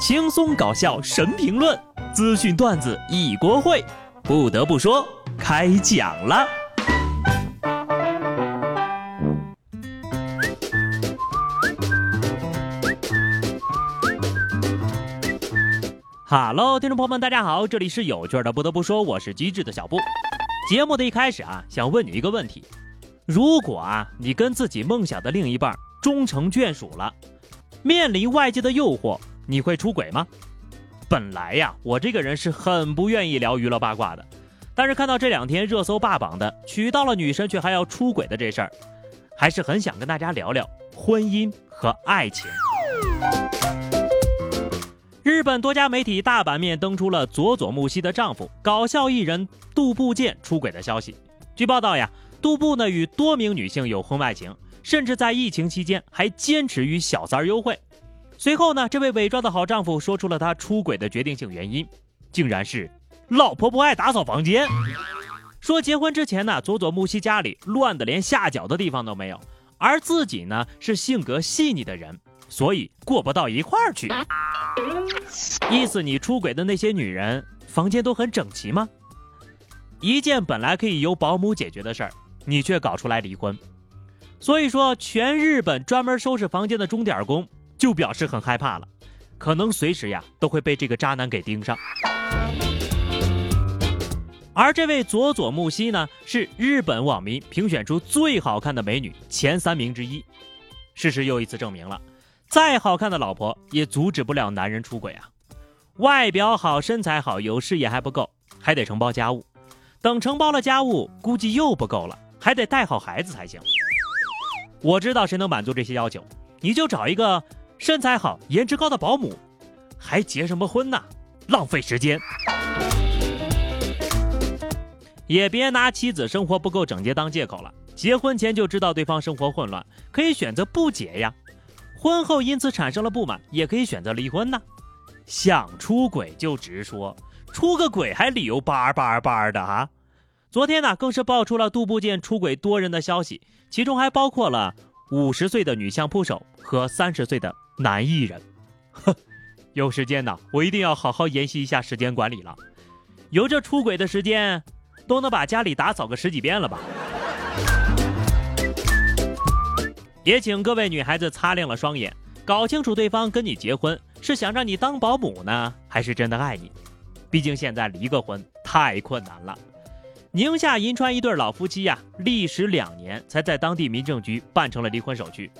轻松搞笑神评论，资讯段子一锅烩。不得不说，开讲了。哈喽，听众朋友们，大家好，这里是有趣的。不得不说，我是机智的小布。节目的一开始啊，想问你一个问题：如果啊，你跟自己梦想的另一半终成眷属了，面临外界的诱惑。你会出轨吗？本来呀，我这个人是很不愿意聊娱乐八卦的，但是看到这两天热搜霸榜的娶到了女神却还要出轨的这事儿，还是很想跟大家聊聊婚姻和爱情。日本多家媒体大版面登出了佐佐木希的丈夫搞笑艺人杜部健出轨的消息。据报道呀，杜部呢与多名女性有婚外情，甚至在疫情期间还坚持与小三儿幽会。随后呢，这位伪装的好丈夫说出了他出轨的决定性原因，竟然是老婆不爱打扫房间。说结婚之前呢，佐佐木希家里乱的连下脚的地方都没有，而自己呢是性格细腻的人，所以过不到一块儿去。意思你出轨的那些女人房间都很整齐吗？一件本来可以由保姆解决的事儿，你却搞出来离婚。所以说，全日本专门收拾房间的钟点工。就表示很害怕了，可能随时呀都会被这个渣男给盯上。而这位佐佐木希呢，是日本网民评选出最好看的美女前三名之一。事实又一次证明了，再好看的老婆也阻止不了男人出轨啊！外表好、身材好、有事业还不够，还得承包家务。等承包了家务，估计又不够了，还得带好孩子才行。我知道谁能满足这些要求，你就找一个。身材好、颜值高的保姆，还结什么婚呢？浪费时间。也别拿妻子生活不够整洁当借口了。结婚前就知道对方生活混乱，可以选择不结呀。婚后因此产生了不满，也可以选择离婚呢。想出轨就直说，出个轨还理由叭叭叭的哈。昨天呢，更是爆出了杜部健出轨多人的消息，其中还包括了五十岁的女相扑手和三十岁的。男艺人，哼，有时间呢，我一定要好好研习一下时间管理了。有这出轨的时间，都能把家里打扫个十几遍了吧？也请各位女孩子擦亮了双眼，搞清楚对方跟你结婚是想让你当保姆呢，还是真的爱你？毕竟现在离个婚太困难了。宁夏银川一对老夫妻呀，历时两年才在当地民政局办成了离婚手续。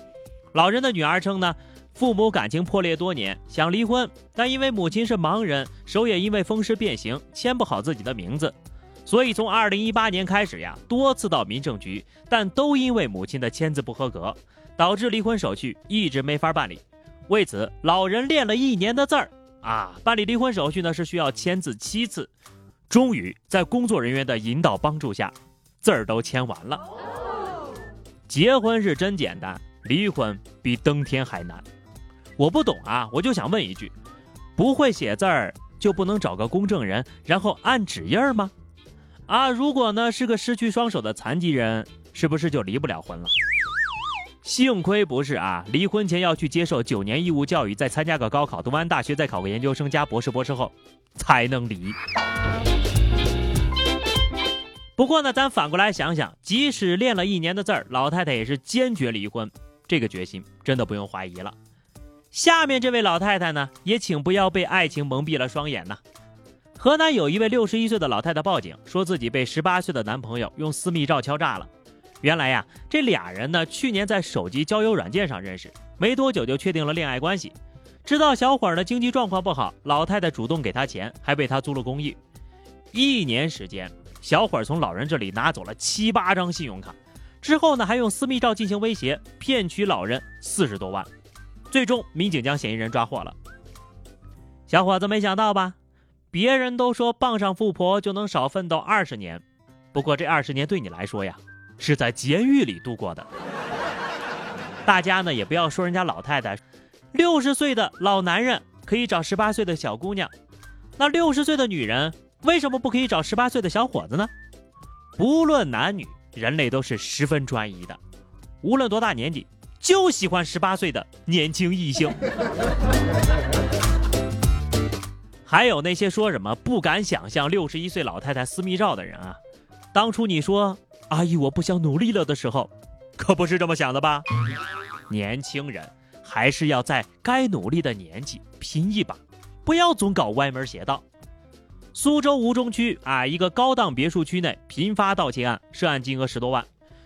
老人的女儿称呢。父母感情破裂多年，想离婚，但因为母亲是盲人，手也因为风湿变形签不好自己的名字，所以从二零一八年开始呀，多次到民政局，但都因为母亲的签字不合格，导致离婚手续一直没法办理。为此，老人练了一年的字儿啊，办理离婚手续呢是需要签字七次，终于在工作人员的引导帮助下，字儿都签完了。结婚是真简单，离婚比登天还难。我不懂啊，我就想问一句：不会写字儿就不能找个公证人，然后按指印儿吗？啊，如果呢是个失去双手的残疾人，是不是就离不了婚了？幸亏不是啊，离婚前要去接受九年义务教育，再参加个高考，读完大学再考个研究生加博士，博士后才能离。不过呢，咱反过来想想，即使练了一年的字儿，老太太也是坚决离婚，这个决心真的不用怀疑了。下面这位老太太呢，也请不要被爱情蒙蔽了双眼呐。河南有一位六十一岁的老太太报警，说自己被十八岁的男朋友用私密照敲诈了。原来呀，这俩人呢，去年在手机交友软件上认识，没多久就确定了恋爱关系。知道小伙儿的经济状况不好，老太太主动给他钱，还为他租了公寓。一年时间，小伙儿从老人这里拿走了七八张信用卡，之后呢，还用私密照进行威胁，骗取老人四十多万。最终，民警将嫌疑人抓获了。小伙子，没想到吧？别人都说傍上富婆就能少奋斗二十年，不过这二十年对你来说呀，是在监狱里度过的。大家呢也不要说人家老太太，六十岁的老男人可以找十八岁的小姑娘，那六十岁的女人为什么不可以找十八岁的小伙子呢？不论男女，人类都是十分专一的，无论多大年纪。就喜欢十八岁的年轻异性。还有那些说什么不敢想象六十一岁老太太私密照的人啊，当初你说阿姨我不想努力了的时候，可不是这么想的吧？年轻人还是要在该努力的年纪拼一把，不要总搞歪门邪道。苏州吴中区啊，一个高档别墅区内频发盗窃案，涉案金额十多万。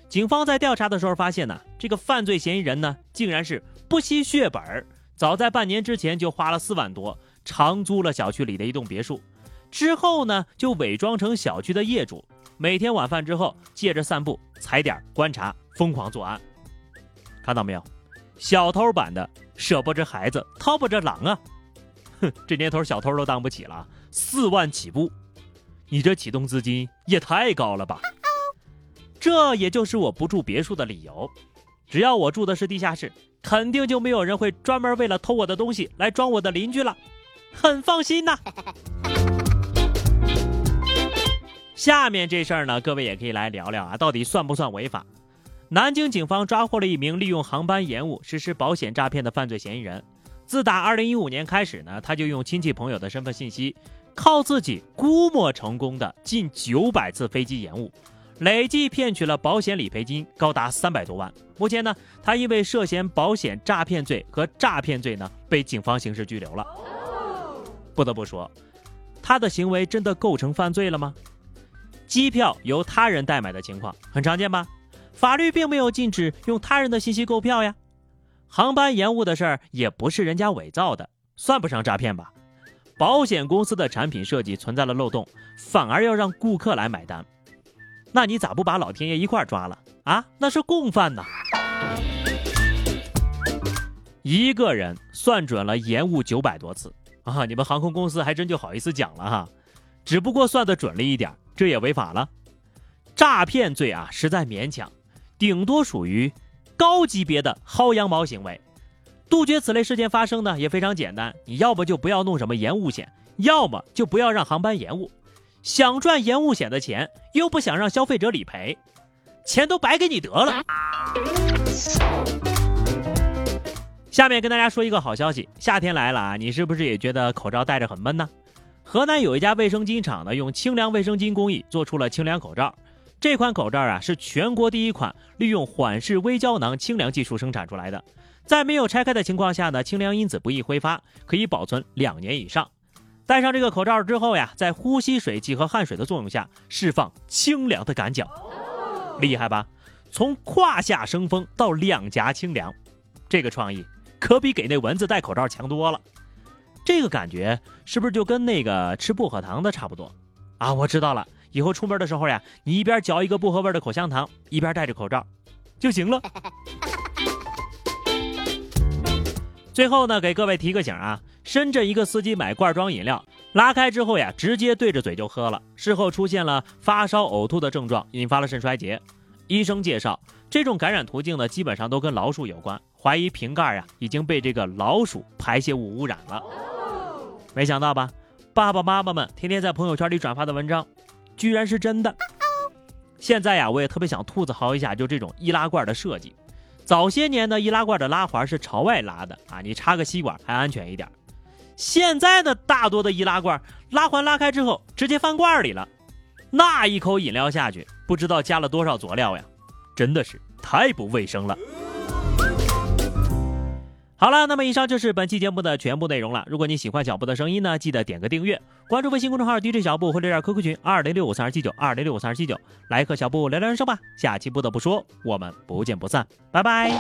警方在调查的时候发现呢，这个犯罪嫌疑人呢，竟然是不惜血本儿，早在半年之前就花了四万多。长租了小区里的一栋别墅，之后呢，就伪装成小区的业主，每天晚饭之后借着散步、踩点、观察，疯狂作案。看到没有，小偷版的舍不得孩子，掏不着狼啊！哼，这年头小偷都当不起了，四万起步，你这启动资金也太高了吧？这也就是我不住别墅的理由，只要我住的是地下室，肯定就没有人会专门为了偷我的东西来装我的邻居了。很放心呐。下面这事儿呢，各位也可以来聊聊啊，到底算不算违法？南京警方抓获了一名利用航班延误实施保险诈骗的犯罪嫌疑人。自打2015年开始呢，他就用亲戚朋友的身份信息，靠自己估摸成功的近900次飞机延误，累计骗取了保险理赔金高达300多万。目前呢，他因为涉嫌保险诈骗罪和诈骗罪呢，被警方刑事拘留了。不得不说，他的行为真的构成犯罪了吗？机票由他人代买的情况很常见吧？法律并没有禁止用他人的信息购票呀。航班延误的事儿也不是人家伪造的，算不上诈骗吧？保险公司的产品设计存在了漏洞，反而要让顾客来买单，那你咋不把老天爷一块抓了啊？那是共犯呐！一个人算准了延误九百多次。啊！你们航空公司还真就好意思讲了哈，只不过算得准了一点，这也违法了。诈骗罪啊，实在勉强，顶多属于高级别的薅羊毛行为。杜绝此类事件发生呢，也非常简单，你要不就不要弄什么延误险，要么就不要让航班延误。想赚延误险的钱，又不想让消费者理赔，钱都白给你得了。下面跟大家说一个好消息，夏天来了啊！你是不是也觉得口罩戴着很闷呢？河南有一家卫生巾厂呢，用清凉卫生巾工艺做出了清凉口罩。这款口罩啊，是全国第一款利用缓释微胶囊清凉技术生产出来的，在没有拆开的情况下呢，清凉因子不易挥发，可以保存两年以上。戴上这个口罩之后呀，在呼吸水气和汗水的作用下，释放清凉的感脚，厉害吧？从胯下生风到两颊清凉，这个创意。可比给那蚊子戴口罩强多了，这个感觉是不是就跟那个吃薄荷糖的差不多啊？我知道了，以后出门的时候呀，你一边嚼一个薄荷味的口香糖，一边戴着口罩就行了。最后呢，给各位提个醒啊，深圳一个司机买罐装饮料，拉开之后呀，直接对着嘴就喝了，事后出现了发烧、呕吐的症状，引发了肾衰竭。医生介绍，这种感染途径呢，基本上都跟老鼠有关。怀疑瓶盖呀已经被这个老鼠排泄物污染了，没想到吧？爸爸妈妈们天天在朋友圈里转发的文章，居然是真的。现在呀，我也特别想吐槽一下，就这种易拉罐的设计。早些年呢，易拉罐的拉环是朝外拉的啊，你插个吸管还安全一点。现在呢大多的易拉罐拉环拉开之后，直接翻罐里了，那一口饮料下去，不知道加了多少佐料呀，真的是太不卫生了。好了，那么以上就是本期节目的全部内容了。如果你喜欢小布的声音呢，记得点个订阅，关注微信公众号 DJ 小布或者 QQ 群二零六五三二七九二零六五三二七九，来和小布聊聊人生吧。下期不得不说，我们不见不散，拜拜。